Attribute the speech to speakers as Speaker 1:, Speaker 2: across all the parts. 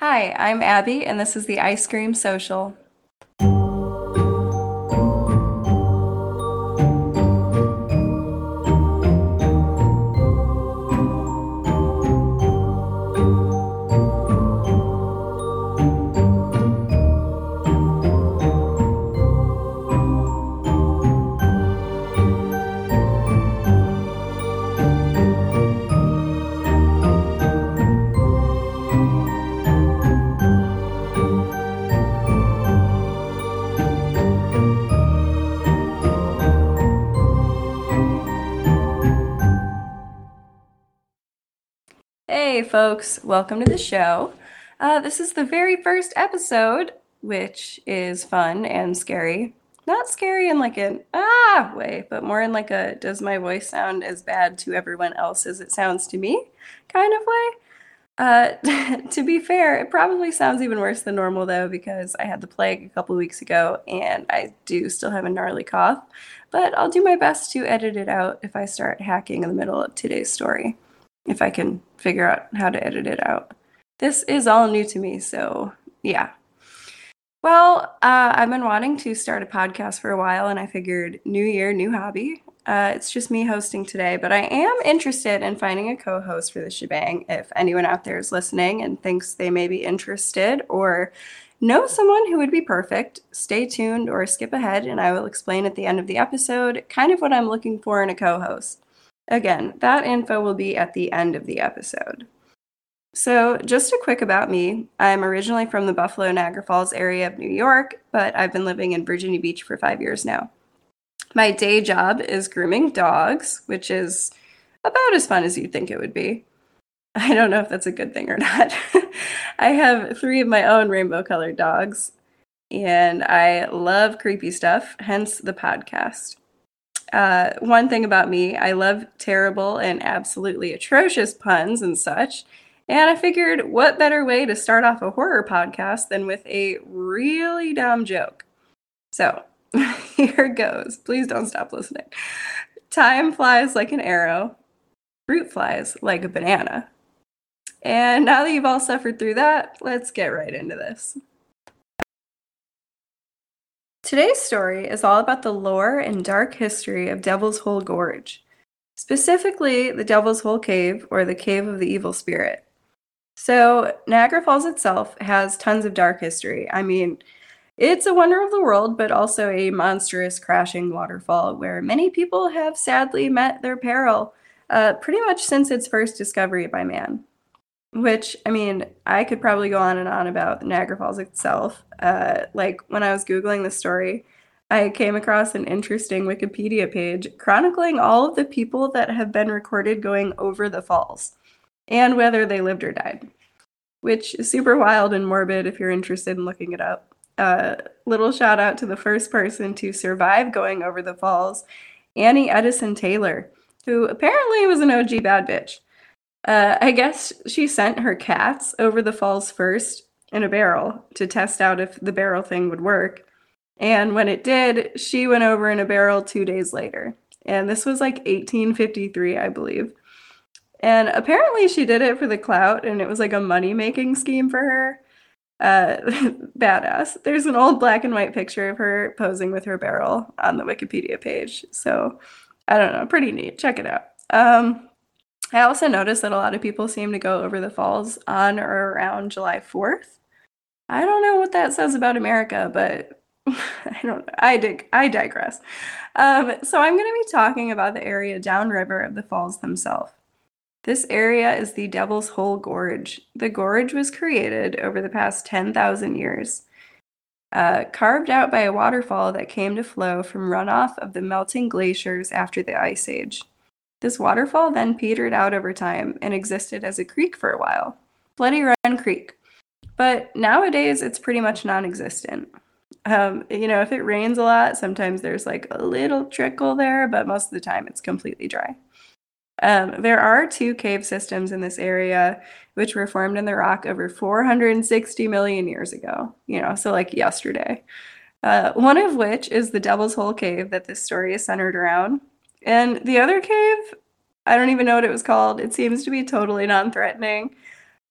Speaker 1: Hi, I'm Abby, and this is the I Scream Social. Hey, folks, welcome to the show. Uh, this is the very first episode, which is fun and scary. Not scary in like an ah way, but more in like a does my voice sound as bad to everyone else as it sounds to me kind of way. Uh, to be fair, it probably sounds even worse than normal though, because I had the plague a couple weeks ago and I do still have a gnarly cough. But I'll do my best to edit it out if I start hacking in the middle of today's story if I can figure out how to edit it out. This is all new to me, so yeah. Well, uh, I've been wanting to start a podcast for a while, and I figured new year, new hobby. Uh, it's just me hosting today, but I am interested in finding a co host for the shebang. If anyone out there is listening and thinks they may be interested or know someone who would be perfect, stay tuned or skip ahead, and I will explain at the end of the episode kind of what I'm looking for in a co host. Again, that info will be at the end of the episode. So, just a quick about me. I'm originally from the Buffalo Niagara Falls area of New York, but I've been living in Virginia Beach for five years now. My day job is grooming dogs, which is about as fun as you'd think it would be. I don't know if that's a good thing or not. I have three of my own rainbow colored dogs, and I love creepy stuff, hence the podcast. Uh, one thing about me, I love terrible and absolutely atrocious puns and such. And I figured, what better way to start off a horror podcast than with a really dumb joke? So here it goes. Please don't stop listening. Time flies like an arrow, fruit flies like a banana. And now that you've all suffered through that, let's get right into this. Today's story is all about the lore and dark history of Devil's Hole Gorge, specifically the Devil's Hole Cave or the Cave of the Evil Spirit. So, Niagara Falls itself has tons of dark history. I mean, it's a wonder of the world, but also a monstrous crashing waterfall where many people have sadly met their peril uh, pretty much since its first discovery by man. Which, I mean, I could probably go on and on about Niagara Falls itself. Uh, like when I was Googling the story, I came across an interesting Wikipedia page chronicling all of the people that have been recorded going over the falls and whether they lived or died, which is super wild and morbid if you're interested in looking it up. Uh, little shout out to the first person to survive going over the falls, Annie Edson Taylor, who apparently was an OG bad bitch. Uh, I guess she sent her cats over the falls first in a barrel to test out if the barrel thing would work. And when it did, she went over in a barrel two days later. And this was like 1853, I believe. And apparently she did it for the clout and it was like a money making scheme for her. Uh, badass. There's an old black and white picture of her posing with her barrel on the Wikipedia page. So I don't know, pretty neat. Check it out. Um, I also noticed that a lot of people seem to go over the falls on or around July 4th. I don't know what that says about America, but I don't I dig I digress. Um, so I'm going to be talking about the area downriver of the falls themselves. This area is the Devil's Hole Gorge. The gorge was created over the past 10,000 years, uh, carved out by a waterfall that came to flow from runoff of the melting glaciers after the Ice Age. This waterfall then petered out over time and existed as a creek for a while, Bloody Run Creek. But nowadays, it's pretty much non existent. Um, you know, if it rains a lot, sometimes there's like a little trickle there, but most of the time it's completely dry. Um, there are two cave systems in this area, which were formed in the rock over 460 million years ago, you know, so like yesterday. Uh, one of which is the Devil's Hole Cave that this story is centered around. And the other cave, I don't even know what it was called. It seems to be totally non threatening.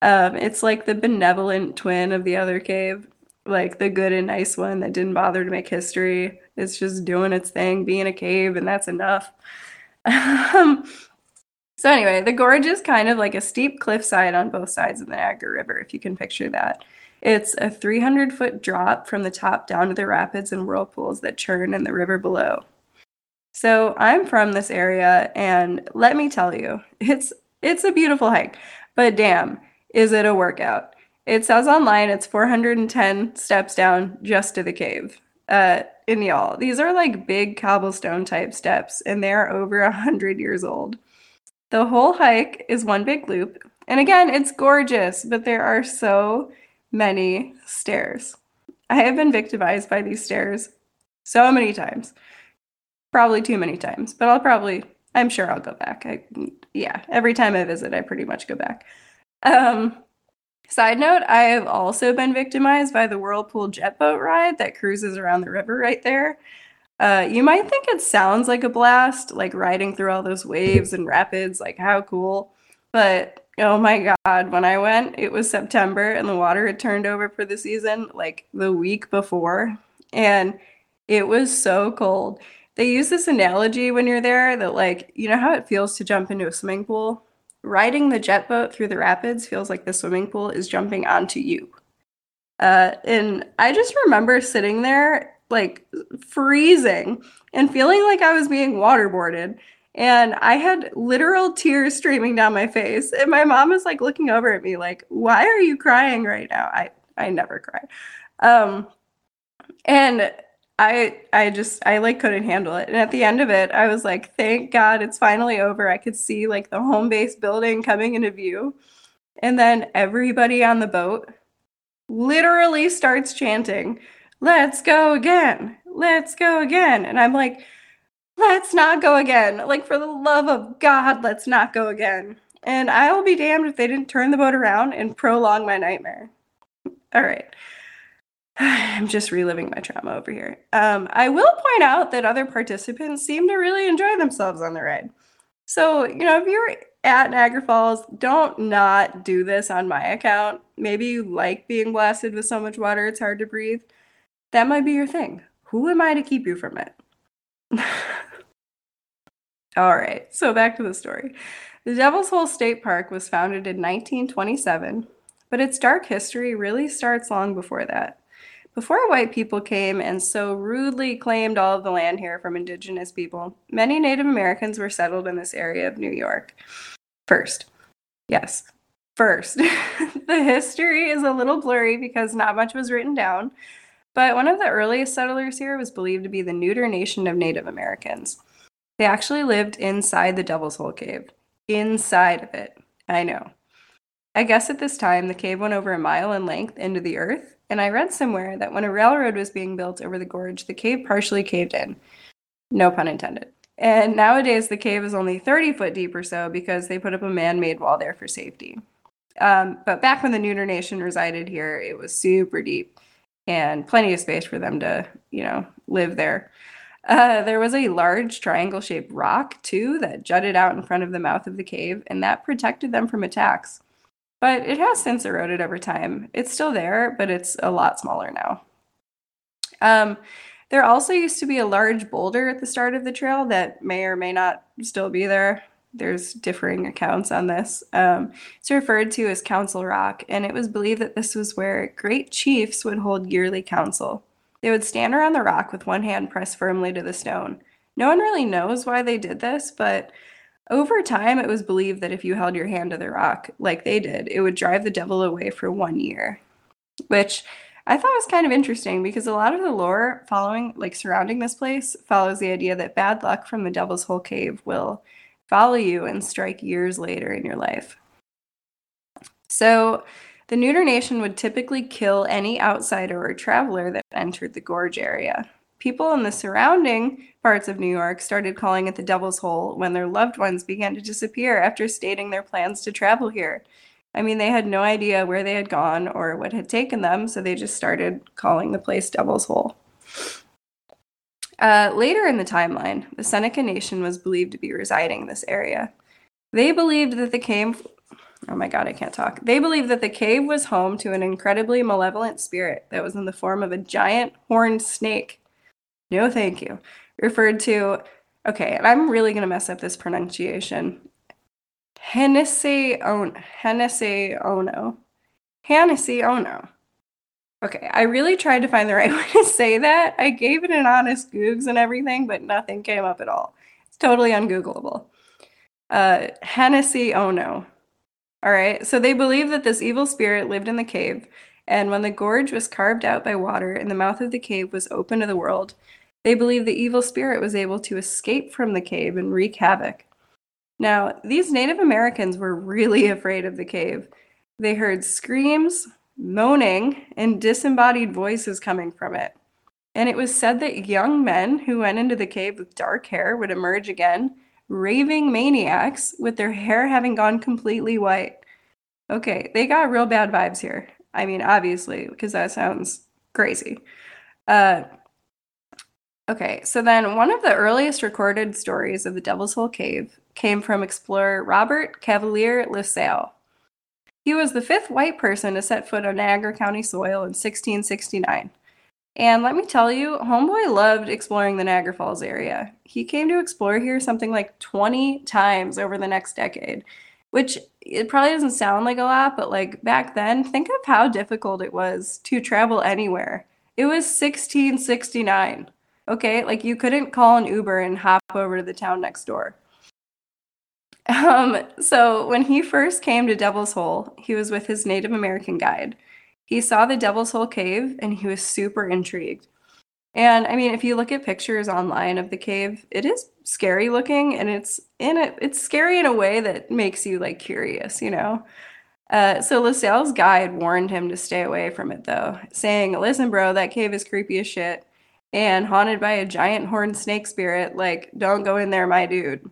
Speaker 1: Um, it's like the benevolent twin of the other cave, like the good and nice one that didn't bother to make history. It's just doing its thing, being a cave, and that's enough. Um, so anyway, the gorge is kind of like a steep cliffside on both sides of the Niagara River, if you can picture that. It's a 300 foot drop from the top down to the rapids and whirlpools that churn in the river below. So I'm from this area, and let me tell you, it's it's a beautiful hike, but damn, is it a workout? It says online it's 410 steps down just to the cave. Uh, and y'all, these are like big cobblestone type steps, and they're over a hundred years old. The whole hike is one big loop, and again, it's gorgeous, but there are so many stairs. I have been victimized by these stairs so many times. Probably too many times, but I'll probably, I'm sure I'll go back. I, yeah, every time I visit, I pretty much go back. Um, side note, I have also been victimized by the Whirlpool jet boat ride that cruises around the river right there. Uh, you might think it sounds like a blast, like riding through all those waves and rapids, like how cool. But oh my God, when I went, it was September and the water had turned over for the season like the week before. And it was so cold. They use this analogy when you're there that, like, you know how it feels to jump into a swimming pool? Riding the jet boat through the rapids feels like the swimming pool is jumping onto you. Uh, and I just remember sitting there like freezing and feeling like I was being waterboarded. And I had literal tears streaming down my face. And my mom was like looking over at me, like, why are you crying right now? I, I never cry. Um, and I I just I like couldn't handle it. And at the end of it, I was like, thank God it's finally over. I could see like the home base building coming into view. And then everybody on the boat literally starts chanting, let's go again, let's go again. And I'm like, let's not go again. Like, for the love of God, let's not go again. And I'll be damned if they didn't turn the boat around and prolong my nightmare. All right. I'm just reliving my trauma over here. Um, I will point out that other participants seem to really enjoy themselves on the ride. So, you know, if you're at Niagara Falls, don't not do this on my account. Maybe you like being blasted with so much water it's hard to breathe that might be your thing. Who am I to keep you from it? All right, so back to the story. The Devil's Hole State Park was founded in 1927, but its dark history really starts long before that. Before white people came and so rudely claimed all of the land here from indigenous people, many Native Americans were settled in this area of New York. First, yes, first, the history is a little blurry because not much was written down, but one of the earliest settlers here was believed to be the Neutral Nation of Native Americans. They actually lived inside the Devil's Hole Cave. Inside of it. I know. I guess at this time the cave went over a mile in length into the earth, and I read somewhere that when a railroad was being built over the gorge, the cave partially caved in. No pun intended. And nowadays the cave is only 30 foot deep or so because they put up a man made wall there for safety. Um, but back when the Neutral Nation resided here, it was super deep and plenty of space for them to, you know, live there. Uh, there was a large triangle shaped rock, too, that jutted out in front of the mouth of the cave, and that protected them from attacks. But it has since eroded over time. It's still there, but it's a lot smaller now. Um, there also used to be a large boulder at the start of the trail that may or may not still be there there's differing accounts on this. Um, it's referred to as Council Rock, and it was believed that this was where great chiefs would hold yearly council. They would stand around the rock with one hand pressed firmly to the stone. No one really knows why they did this, but over time it was believed that if you held your hand to the rock, like they did, it would drive the devil away for one year. Which I thought was kind of interesting because a lot of the lore following, like surrounding this place, follows the idea that bad luck from the Devil's Hole Cave will follow you and strike years later in your life. So, the Neutral Nation would typically kill any outsider or traveler that entered the gorge area. People in the surrounding parts of New York started calling it the Devil's Hole when their loved ones began to disappear after stating their plans to travel here. I mean, they had no idea where they had gone or what had taken them, so they just started calling the place Devil's Hole. Uh, later in the timeline, the Seneca Nation was believed to be residing in this area. They believed that the cave, oh my god, I can't talk. They believe that the cave was home to an incredibly malevolent spirit that was in the form of a giant horned snake. No, thank you. Referred to, okay, and I'm really gonna mess up this pronunciation. Hennessy Ono. Hennessy Ono. Hennessy Ono. Okay, I really tried to find the right way to say that. I gave it an honest Googs and everything, but nothing came up at all. It's totally ungoogleable. Uh, Hennessy Ono. All right, so they believe that this evil spirit lived in the cave, and when the gorge was carved out by water and the mouth of the cave was open to the world, they believe the evil spirit was able to escape from the cave and wreak havoc. Now, these Native Americans were really afraid of the cave. They heard screams, moaning, and disembodied voices coming from it. And it was said that young men who went into the cave with dark hair would emerge again, raving maniacs with their hair having gone completely white. Okay, they got real bad vibes here. I mean, obviously, because that sounds crazy. Uh, okay, so then one of the earliest recorded stories of the Devil's Hole Cave came from explorer Robert Cavelier LaSalle. He was the fifth white person to set foot on Niagara County soil in 1669. And let me tell you, Homeboy loved exploring the Niagara Falls area. He came to explore here something like 20 times over the next decade, which it probably doesn't sound like a lot, but like back then, think of how difficult it was to travel anywhere. It was 1669. Okay, like you couldn't call an Uber and hop over to the town next door. Um, so when he first came to Devil's Hole, he was with his Native American guide. He saw the Devil's Hole cave and he was super intrigued. And I mean, if you look at pictures online of the cave, it is scary looking and it's in it it's scary in a way that makes you like curious, you know. Uh, so LaSalle's guide warned him to stay away from it though, saying, Listen, bro, that cave is creepy as shit and haunted by a giant horned snake spirit. Like, don't go in there, my dude.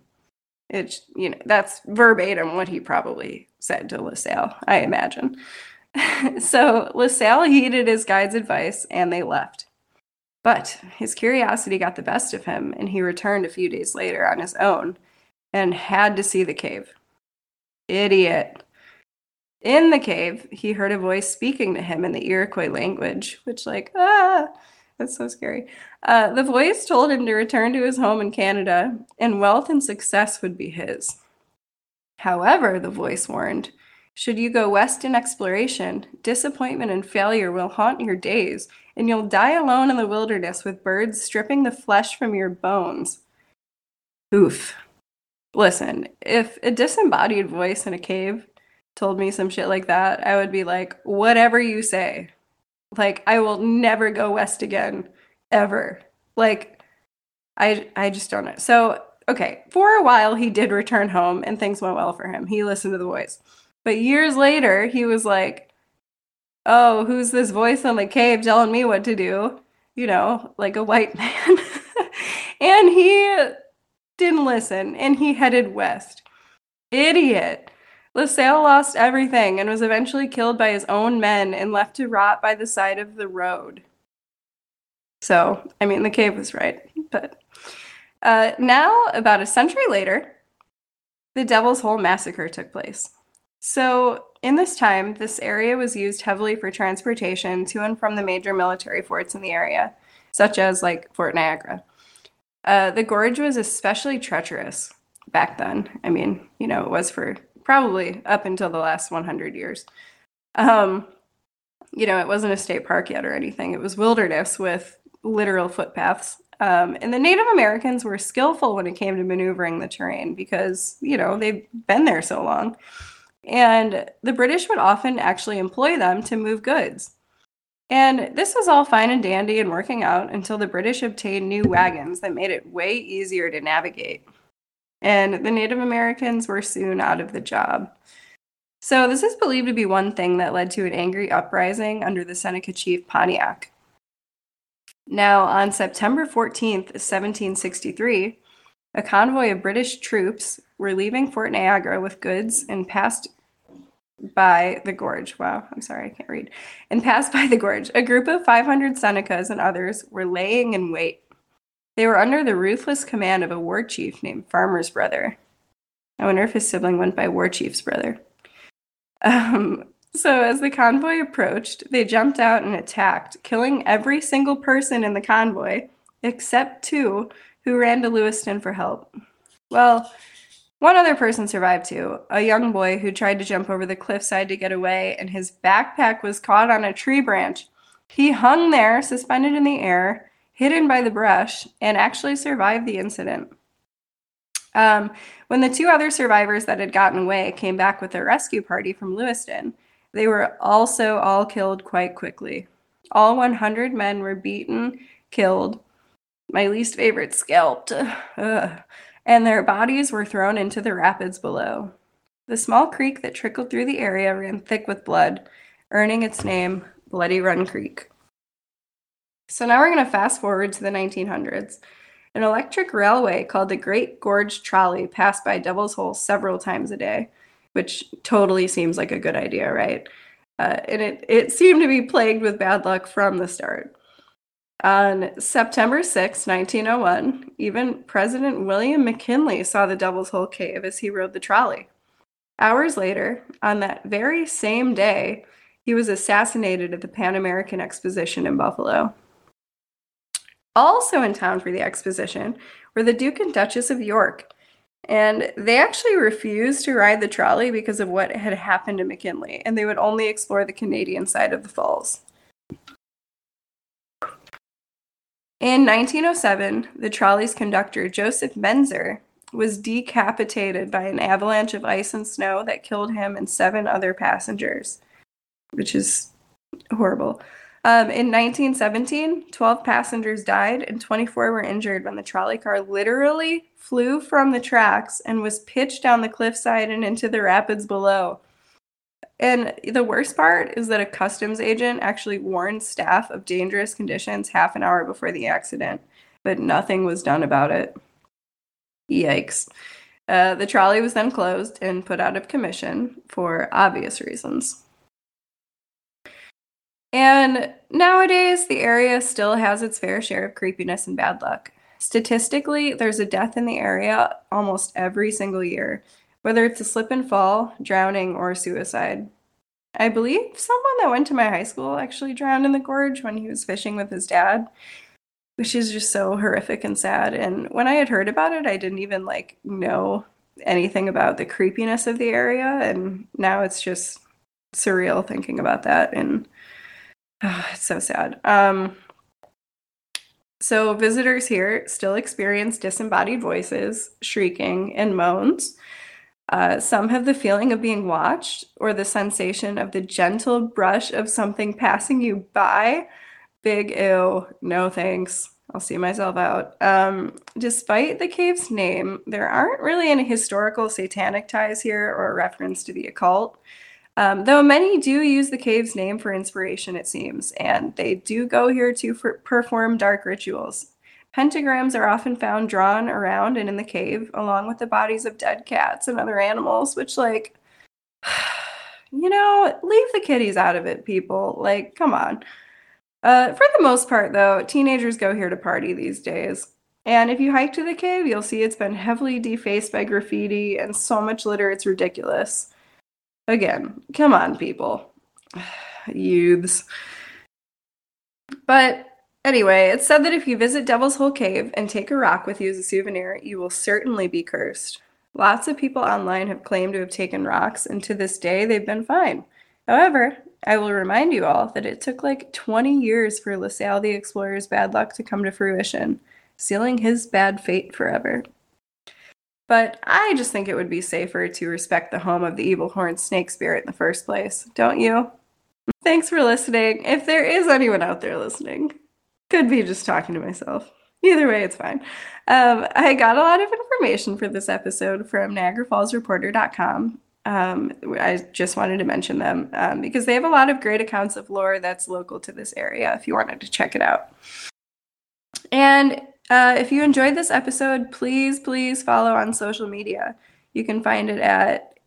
Speaker 1: It's, you know, that's verbatim what he probably said to LaSalle, I imagine. so LaSalle heeded his guide's advice and they left. But his curiosity got the best of him, and he returned a few days later on his own and had to see the cave. Idiot. In the cave, he heard a voice speaking to him in the Iroquois language, which, like, ah, that's so scary. Uh, the voice told him to return to his home in Canada, and wealth and success would be his. However, the voice warned, should you go west in exploration, disappointment and failure will haunt your days, and you'll die alone in the wilderness with birds stripping the flesh from your bones. Oof. Listen, if a disembodied voice in a cave told me some shit like that, I would be like, whatever you say. Like I will never go west again ever. Like I I just don't know. So, okay, for a while he did return home and things went well for him. He listened to the voice. But years later, he was like, "Oh, who's this voice in the cave telling me what to do?" You know, like a white man. and he didn't listen and he headed west. Idiot. LaSalle lost everything and was eventually killed by his own men and left to rot by the side of the road. So, I mean, the cave was right. But uh, now, about a century later, the Devil's Hole Massacre took place. So, in this time, this area was used heavily for transportation to and from the major military forts in the area, such as like Fort Niagara. Uh, the gorge was especially treacherous back then. I mean, you know, it was for probably up until the last 100 years. Um, you know, it wasn't a state park yet or anything. It was wilderness with literal footpaths. Um, and the Native Americans were skillful when it came to maneuvering the terrain because, you know, they've been there so long. And the British would often actually employ them to move goods. And this was all fine and dandy and working out until the British obtained new wagons that made it way easier to navigate and the Native Americans were soon out of the job. So, this is believed to be one thing that led to an angry uprising under the Seneca chief Pontiac. Now, on September 14th, 1763, a convoy of British troops were leaving Fort Niagara with goods and passed by the gorge. Wow, I'm sorry, I can't read. And passed by the gorge. A group of 500 Senecas and others were laying in wait. They were under the ruthless command of a war chief named Farmer's Brother. I wonder if his sibling went by War Chief's brother. Um, so, as the convoy approached, they jumped out and attacked, killing every single person in the convoy except two who ran to Lewiston for help. Well, one other person survived too a young boy who tried to jump over the cliffside to get away, and his backpack was caught on a tree branch. He hung there, suspended in the air, hidden by the brush, and actually survived the incident. Um, when the two other survivors that had gotten away came back with their rescue party from Lewiston, they were also all killed quite quickly. All 100 men were beaten, killed, my least favorite, scalped, Ugh. and their bodies were thrown into the rapids below. The small creek that trickled through the area ran thick with blood, earning its name Bloody Run Creek. So now we're going to fast forward to the 1900s. An electric railway called the Great Gorge Trolley passed by Devil's Hole several times a day, which totally seems like a good idea, right? Uh, and it, it seemed to be plagued with bad luck from the start. On September 6, 1901, even President William McKinley saw the Devil's Hole Cave as he rode the trolley. Hours later, on that very same day, he was assassinated at the Pan American Exposition in Buffalo. Also in town for the exposition were the Duke and Duchess of York, and they actually refused to ride the trolley because of what had happened to McKinley, and they would only explore the Canadian side of the falls. In 1907, the trolley's conductor, Joseph Menzer, was decapitated by an avalanche of ice and snow that killed him and seven other passengers, which is horrible. Um, in 1917, 12 passengers died and 24 were injured when the trolley car literally flew from the tracks and was pitched down the cliffside and into the rapids below. And the worst part is that a customs agent actually warned staff of dangerous conditions half an hour before the accident, but nothing was done about it. Yikes. Uh, the trolley was then closed and put out of commission for obvious reasons. And nowadays, the area still has its fair share of creepiness and bad luck. Statistically, there's a death in the area almost every single year, whether it's a slip and fall, drowning, or suicide. I believe someone that went to my high school actually drowned in the gorge when he was fishing with his dad, which is just so horrific and sad. And when I had heard about it, I didn't even like know anything about the creepiness of the area, and now it's just surreal thinking about that and oh, it's so sad. Um so visitors here still experience disembodied voices, shrieking, and moans. Uh, some have the feeling of being watched or the sensation of the gentle brush of something passing you by. Big ew, no thanks. I'll see myself out. Um, despite the cave's name, there aren't really any historical satanic ties here or a reference to the occult. Um, though many do use the cave's name for inspiration, it seems, and they do go here to perform dark rituals. Pentagrams are often found drawn around and in the cave, along with the bodies of dead cats and other animals, which, like, you know, leave the kitties out of it, people. Like, come on. Uh, for the most part, though, teenagers go here to party these days. And if you hike to the cave, you'll see it's been heavily defaced by graffiti and so much litter, it's ridiculous. Again, come on, people. Youths. But Anyway, it's said that if you visit Devil's Hole Cave and take a rock with you as a souvenir, you will certainly be cursed. Lots of people online have claimed to have taken rocks, and to this day, they've been fine. However, I will remind you all that it took like 20 years for LaSalle the Explorer's bad luck to come to fruition, sealing his bad fate forever. But I just think it would be safer to respect the home of the evil horned snake spirit in the first place, don't you? Thanks for listening. If there is anyone out there listening, could be just talking to myself. Either way, it's fine. Um, I got a lot of information for this episode from NiagaraFallsReporter.com. Um, I just wanted to mention them um, because they have a lot of great accounts of lore that's local to this area if you wanted to check it out. And uh, if you enjoyed this episode, please, please follow on social media. You can find it at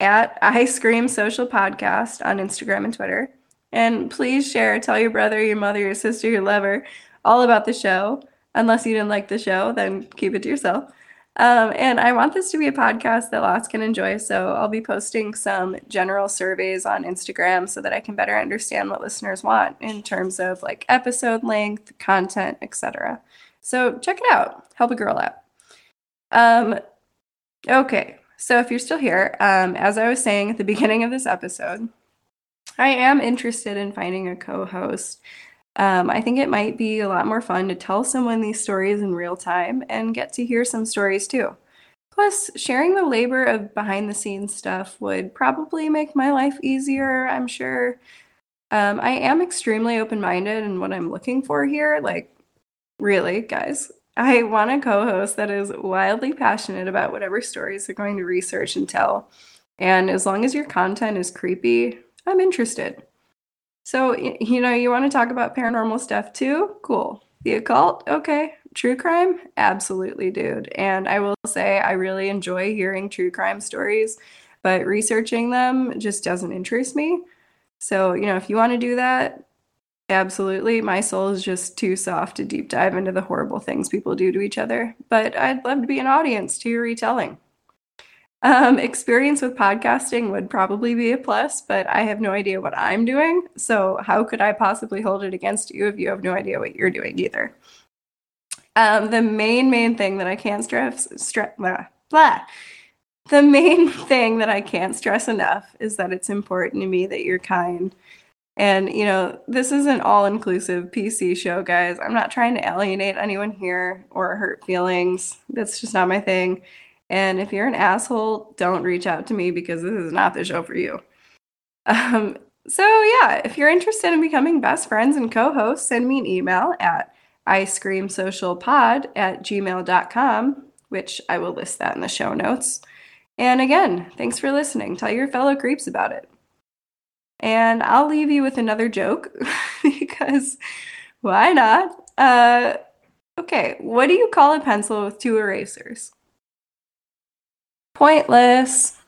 Speaker 1: at I Scream Social Podcast on Instagram and Twitter. And please share, tell your brother, your mother, your sister, your lover all about the show. Unless you didn't like the show, then keep it to yourself. Um, and I want this to be a podcast that lots can enjoy. So I'll be posting some general surveys on Instagram so that I can better understand what listeners want in terms of like episode length, content, etc. So check it out. Help a girl out. Um, okay. So if you're still here, um, as I was saying at the beginning of this episode, I am interested in finding a co-host um, I think it might be a lot more fun to tell someone these stories in real time and get to hear some stories too. Plus, sharing the labor of behind the scenes stuff would probably make my life easier, I'm sure. Um, I am extremely open minded in what I'm looking for here. Like, really, guys, I want a co host that is wildly passionate about whatever stories they're going to research and tell. And as long as your content is creepy, I'm interested. So, you know, you want to talk about paranormal stuff too? Cool. The occult? Okay. True crime? Absolutely, dude. And I will say, I really enjoy hearing true crime stories, but researching them just doesn't interest me. So, you know, if you want to do that, absolutely. My soul is just too soft to deep dive into the horrible things people do to each other. But I'd love to be an audience to your retelling. Um, experience with podcasting would probably be a plus, but I have no idea what I'm doing. So, how could I possibly hold it against you if you have no idea what you're doing either? Um, the main, main thing that I can't stress, stress, blah, blah. The main thing that I can't stress enough is that it's important to me that you're kind. And, you know, this is an all inclusive PC show, guys. I'm not trying to alienate anyone here or hurt feelings. That's just not my thing. And if you're an asshole, don't reach out to me because this is not the show for you. Um, so, yeah, if you're interested in becoming best friends and co hosts, send me an email at iscreamsocialpod at gmail.com, which I will list that in the show notes. And again, thanks for listening. Tell your fellow creeps about it. And I'll leave you with another joke because why not? Uh, okay, what do you call a pencil with two erasers? Pointless.